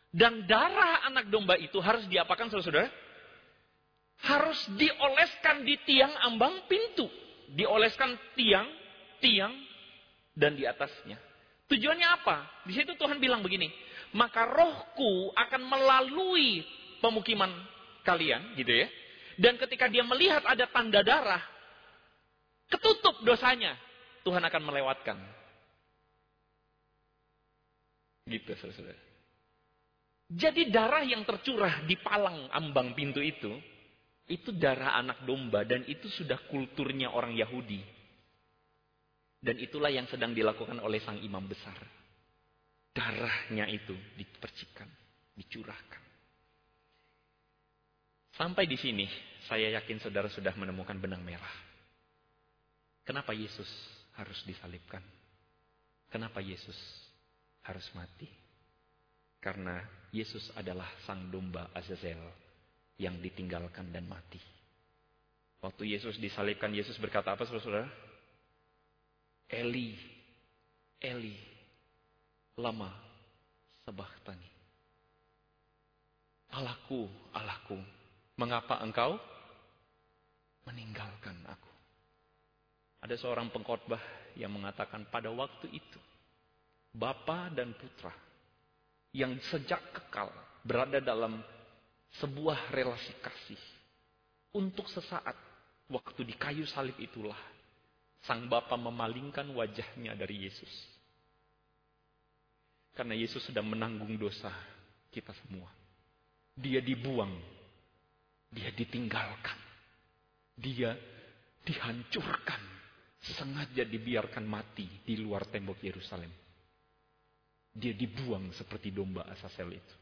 Dan darah anak domba itu harus diapakan saudara-saudara? Harus dioleskan di tiang ambang pintu. Dioleskan tiang, tiang, dan di atasnya. Tujuannya apa? Di situ Tuhan bilang begini, maka rohku akan melalui pemukiman kalian, gitu ya. Dan ketika dia melihat ada tanda darah, ketutup dosanya, Tuhan akan melewatkan. Gitu, saudara. Jadi darah yang tercurah di palang ambang pintu itu, itu darah anak domba dan itu sudah kulturnya orang Yahudi. Dan itulah yang sedang dilakukan oleh sang imam besar. Darahnya itu dipercikan, dicurahkan. Sampai di sini, saya yakin saudara sudah menemukan benang merah. Kenapa Yesus harus disalibkan? Kenapa Yesus harus mati? Karena Yesus adalah sang domba Azazel yang ditinggalkan dan mati. Waktu Yesus disalibkan, Yesus berkata apa saudara? Eli, Eli, lama sebahtani. Allahku, Allahku, Mengapa engkau meninggalkan aku? Ada seorang pengkhotbah yang mengatakan pada waktu itu Bapa dan Putra yang sejak kekal berada dalam sebuah relasi kasih. Untuk sesaat, waktu di kayu salib itulah, sang Bapa memalingkan wajahnya dari Yesus. Karena Yesus sudah menanggung dosa kita semua. Dia dibuang, dia ditinggalkan, dia dihancurkan, sengaja dibiarkan mati di luar tembok Yerusalem. Dia dibuang seperti domba Asasel itu.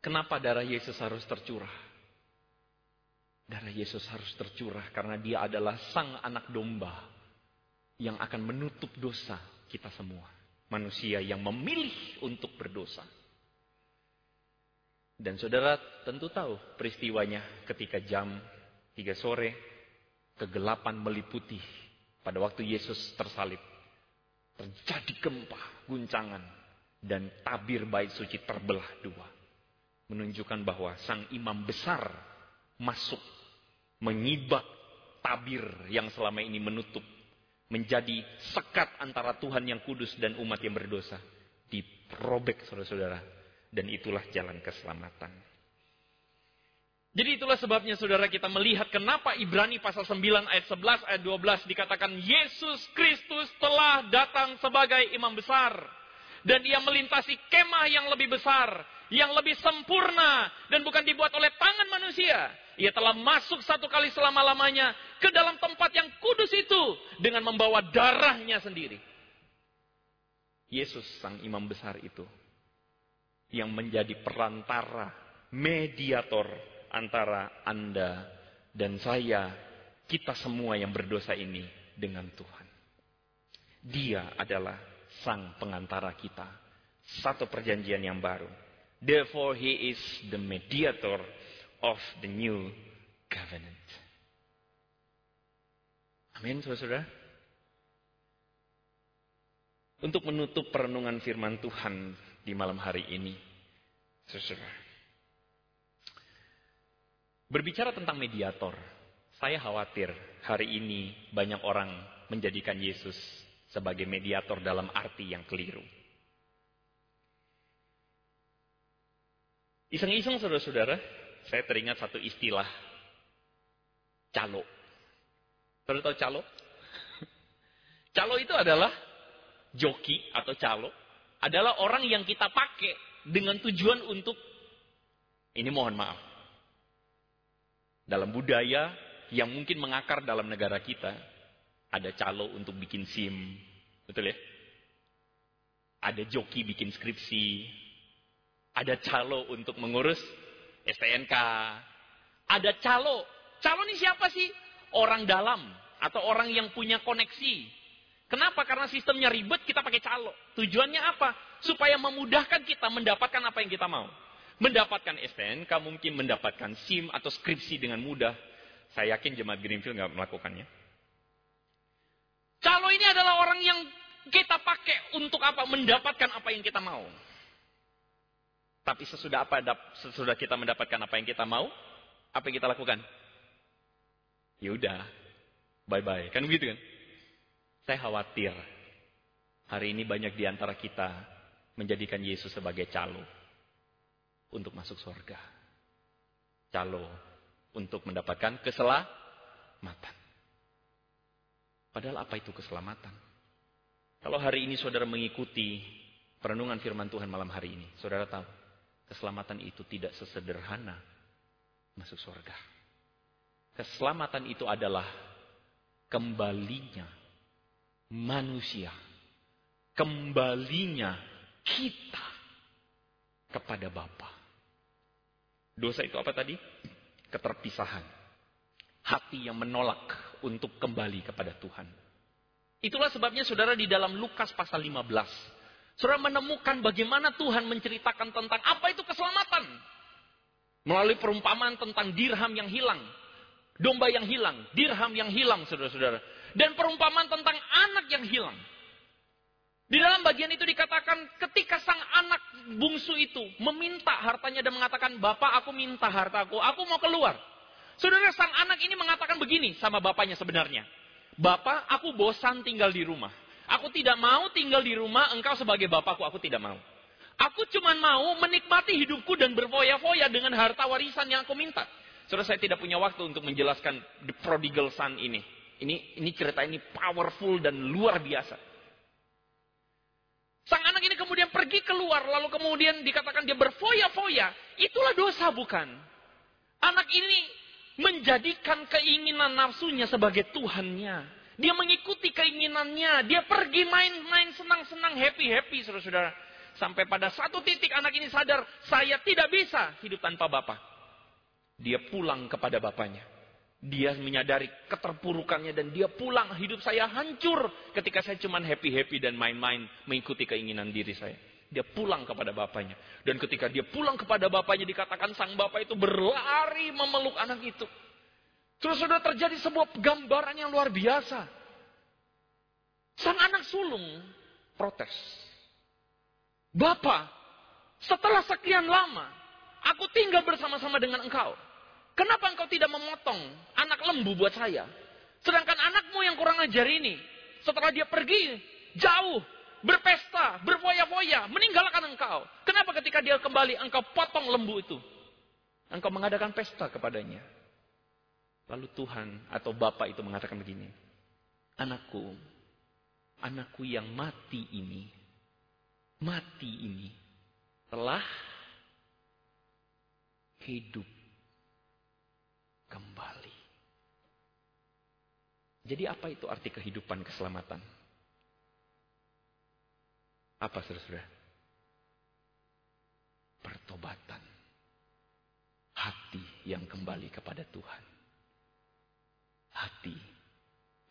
Kenapa darah Yesus harus tercurah? Darah Yesus harus tercurah karena dia adalah sang anak domba yang akan menutup dosa kita semua. Manusia yang memilih untuk berdosa. Dan saudara tentu tahu peristiwanya ketika jam 3 sore kegelapan meliputi pada waktu Yesus tersalib. Terjadi gempa, guncangan, dan tabir bait suci terbelah dua menunjukkan bahwa sang imam besar masuk menyibak tabir yang selama ini menutup menjadi sekat antara Tuhan yang kudus dan umat yang berdosa dirobek saudara-saudara dan itulah jalan keselamatan. Jadi itulah sebabnya saudara kita melihat kenapa Ibrani pasal 9 ayat 11 ayat 12 dikatakan Yesus Kristus telah datang sebagai imam besar dan ia melintasi kemah yang lebih besar yang lebih sempurna dan bukan dibuat oleh tangan manusia. Ia telah masuk satu kali selama-lamanya ke dalam tempat yang kudus itu dengan membawa darahnya sendiri. Yesus sang imam besar itu yang menjadi perantara, mediator antara Anda dan saya, kita semua yang berdosa ini dengan Tuhan. Dia adalah sang pengantara kita. Satu perjanjian yang baru Therefore, he is the mediator of the new covenant. Amin, saudara-saudara. Untuk menutup perenungan firman Tuhan di malam hari ini, saudara. Berbicara tentang mediator, saya khawatir hari ini banyak orang menjadikan Yesus sebagai mediator dalam arti yang keliru. Iseng-iseng saudara-saudara, saya teringat satu istilah. Calo. Saudara tahu calo? Calo itu adalah joki atau calo. Adalah orang yang kita pakai dengan tujuan untuk, ini mohon maaf. Dalam budaya yang mungkin mengakar dalam negara kita, ada calo untuk bikin SIM. Betul ya? Ada joki bikin skripsi, ada calo untuk mengurus STNK. Ada calo. Calo ini siapa sih? Orang dalam atau orang yang punya koneksi. Kenapa? Karena sistemnya ribet, kita pakai calo. Tujuannya apa? Supaya memudahkan kita mendapatkan apa yang kita mau. Mendapatkan STNK, mungkin mendapatkan SIM atau skripsi dengan mudah. Saya yakin jemaat Greenfield nggak melakukannya. Calo ini adalah orang yang kita pakai untuk apa? Mendapatkan apa yang kita mau. Tapi sesudah apa sesudah kita mendapatkan apa yang kita mau, apa yang kita lakukan? Ya udah, bye-bye. Kan begitu kan? Saya khawatir hari ini banyak di antara kita menjadikan Yesus sebagai calo untuk masuk surga. Calo untuk mendapatkan keselamatan. Padahal apa itu keselamatan? Kalau hari ini saudara mengikuti perenungan firman Tuhan malam hari ini, saudara tahu Keselamatan itu tidak sesederhana masuk surga. Keselamatan itu adalah kembalinya manusia, kembalinya kita kepada Bapa. Dosa itu apa tadi? Keterpisahan. Hati yang menolak untuk kembali kepada Tuhan. Itulah sebabnya saudara di dalam Lukas pasal 15 Saudara menemukan bagaimana Tuhan menceritakan tentang apa itu keselamatan. Melalui perumpamaan tentang dirham yang hilang. Domba yang hilang. Dirham yang hilang saudara-saudara. Dan perumpamaan tentang anak yang hilang. Di dalam bagian itu dikatakan ketika sang anak bungsu itu meminta hartanya dan mengatakan, Bapak aku minta hartaku, aku mau keluar. Saudara sang anak ini mengatakan begini sama bapaknya sebenarnya. Bapak aku bosan tinggal di rumah. Aku tidak mau tinggal di rumah engkau sebagai bapakku. Aku tidak mau. Aku cuma mau menikmati hidupku dan berfoya-foya dengan harta warisan yang aku minta. Saudara saya tidak punya waktu untuk menjelaskan the prodigal son ini. Ini ini cerita ini powerful dan luar biasa. Sang anak ini kemudian pergi keluar lalu kemudian dikatakan dia berfoya-foya. Itulah dosa bukan? Anak ini menjadikan keinginan nafsunya sebagai Tuhannya. Dia mengikuti keinginannya. Dia pergi main-main senang-senang, happy-happy, saudara-saudara. Sampai pada satu titik anak ini sadar, saya tidak bisa hidup tanpa Bapak. Dia pulang kepada bapaknya. Dia menyadari keterpurukannya dan dia pulang. Hidup saya hancur ketika saya cuma happy-happy dan main-main mengikuti keinginan diri saya. Dia pulang kepada bapaknya. Dan ketika dia pulang kepada bapaknya dikatakan sang bapak itu berlari memeluk anak itu. Terus sudah terjadi sebuah gambaran yang luar biasa. Sang anak sulung protes. Bapak, setelah sekian lama, aku tinggal bersama-sama dengan engkau. Kenapa engkau tidak memotong anak lembu buat saya? Sedangkan anakmu yang kurang ajar ini, setelah dia pergi jauh, berpesta, berfoya-foya, meninggalkan engkau. Kenapa ketika dia kembali engkau potong lembu itu? Engkau mengadakan pesta kepadanya. Lalu Tuhan atau Bapak itu mengatakan begini. Anakku, anakku yang mati ini, mati ini telah hidup kembali. Jadi apa itu arti kehidupan keselamatan? Apa saudara-saudara? Pertobatan. Hati yang kembali kepada Tuhan. Hati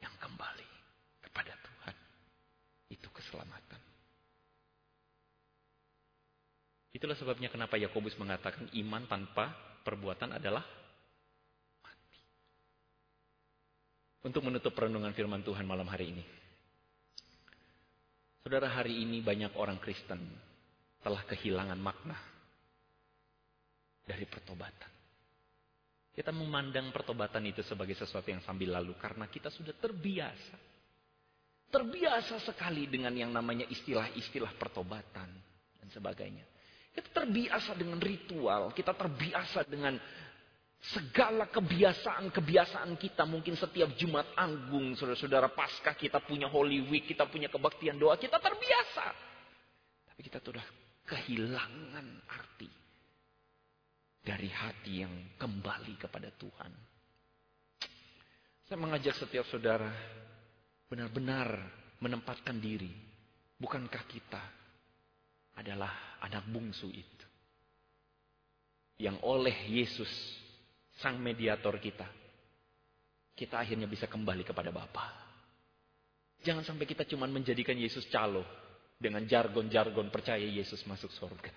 yang kembali kepada Tuhan. Itu keselamatan. Itulah sebabnya kenapa Yakobus mengatakan iman tanpa perbuatan adalah untuk menutup perenungan firman Tuhan malam hari ini. Saudara, hari ini banyak orang Kristen telah kehilangan makna dari pertobatan. Kita memandang pertobatan itu sebagai sesuatu yang sambil lalu karena kita sudah terbiasa. Terbiasa sekali dengan yang namanya istilah-istilah pertobatan dan sebagainya. Kita terbiasa dengan ritual, kita terbiasa dengan Segala kebiasaan-kebiasaan kita mungkin setiap Jumat Agung, saudara-saudara pasca kita punya Holy Week, kita punya kebaktian doa, kita terbiasa. Tapi kita sudah kehilangan arti dari hati yang kembali kepada Tuhan. Saya mengajak setiap saudara benar-benar menempatkan diri. Bukankah kita adalah anak bungsu itu? Yang oleh Yesus sang mediator kita, kita akhirnya bisa kembali kepada Bapa. Jangan sampai kita cuma menjadikan Yesus calo dengan jargon-jargon percaya Yesus masuk surga.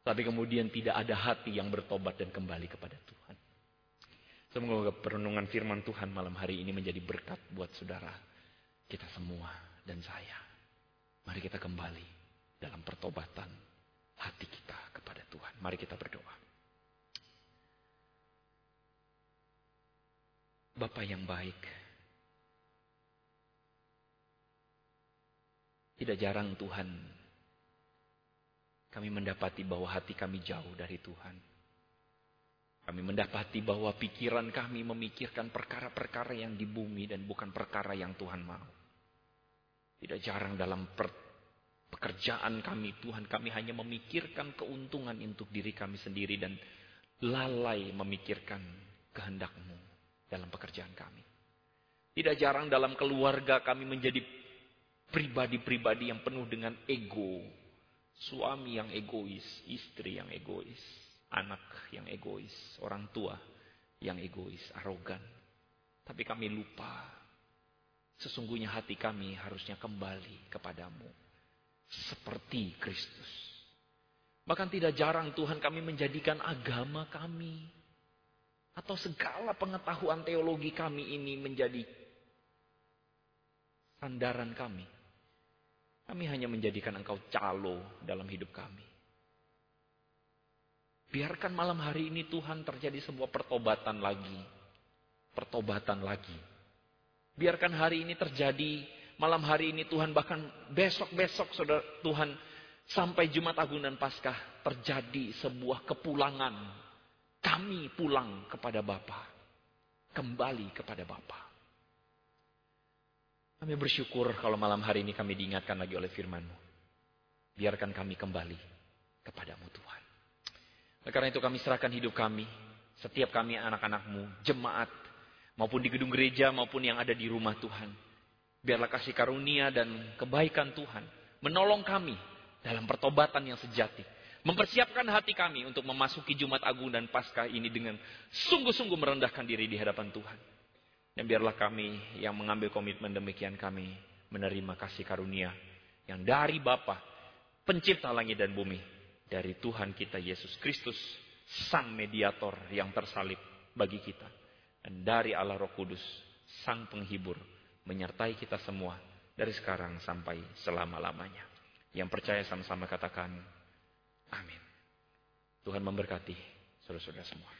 Tapi kemudian tidak ada hati yang bertobat dan kembali kepada Tuhan. Semoga perenungan firman Tuhan malam hari ini menjadi berkat buat saudara, kita semua dan saya. Mari kita kembali dalam pertobatan hati kita kepada Tuhan. Mari kita berdoa. Bapak yang baik. Tidak jarang Tuhan kami mendapati bahwa hati kami jauh dari Tuhan. Kami mendapati bahwa pikiran kami memikirkan perkara-perkara yang di bumi dan bukan perkara yang Tuhan mau. Tidak jarang dalam pekerjaan kami Tuhan kami hanya memikirkan keuntungan untuk diri kami sendiri dan lalai memikirkan kehendakmu dalam pekerjaan kami. Tidak jarang dalam keluarga kami menjadi pribadi-pribadi yang penuh dengan ego. Suami yang egois, istri yang egois, anak yang egois, orang tua yang egois, arogan. Tapi kami lupa, sesungguhnya hati kami harusnya kembali kepadamu. Seperti Kristus. Bahkan tidak jarang Tuhan kami menjadikan agama kami atau segala pengetahuan teologi kami ini menjadi sandaran kami. Kami hanya menjadikan engkau calo dalam hidup kami. Biarkan malam hari ini Tuhan terjadi sebuah pertobatan lagi. Pertobatan lagi. Biarkan hari ini terjadi Malam hari ini Tuhan bahkan besok-besok saudara Tuhan sampai Jumat Agung dan Paskah terjadi sebuah kepulangan. Kami pulang kepada Bapa. Kembali kepada Bapa. Kami bersyukur kalau malam hari ini kami diingatkan lagi oleh firman-Mu. Biarkan kami kembali kepadamu Tuhan. Oleh karena itu kami serahkan hidup kami. Setiap kami anak-anakmu, jemaat, maupun di gedung gereja maupun yang ada di rumah Tuhan. Biarlah kasih karunia dan kebaikan Tuhan menolong kami dalam pertobatan yang sejati. Mempersiapkan hati kami untuk memasuki Jumat Agung dan Paskah ini dengan sungguh-sungguh merendahkan diri di hadapan Tuhan. Dan biarlah kami yang mengambil komitmen demikian kami menerima kasih karunia yang dari Bapa, pencipta langit dan bumi, dari Tuhan kita Yesus Kristus, Sang Mediator yang tersalib bagi kita. Dan dari Allah Roh Kudus, Sang Penghibur, menyertai kita semua dari sekarang sampai selama-lamanya. Yang percaya sama-sama katakan, amin. Tuhan memberkati saudara-saudara semua.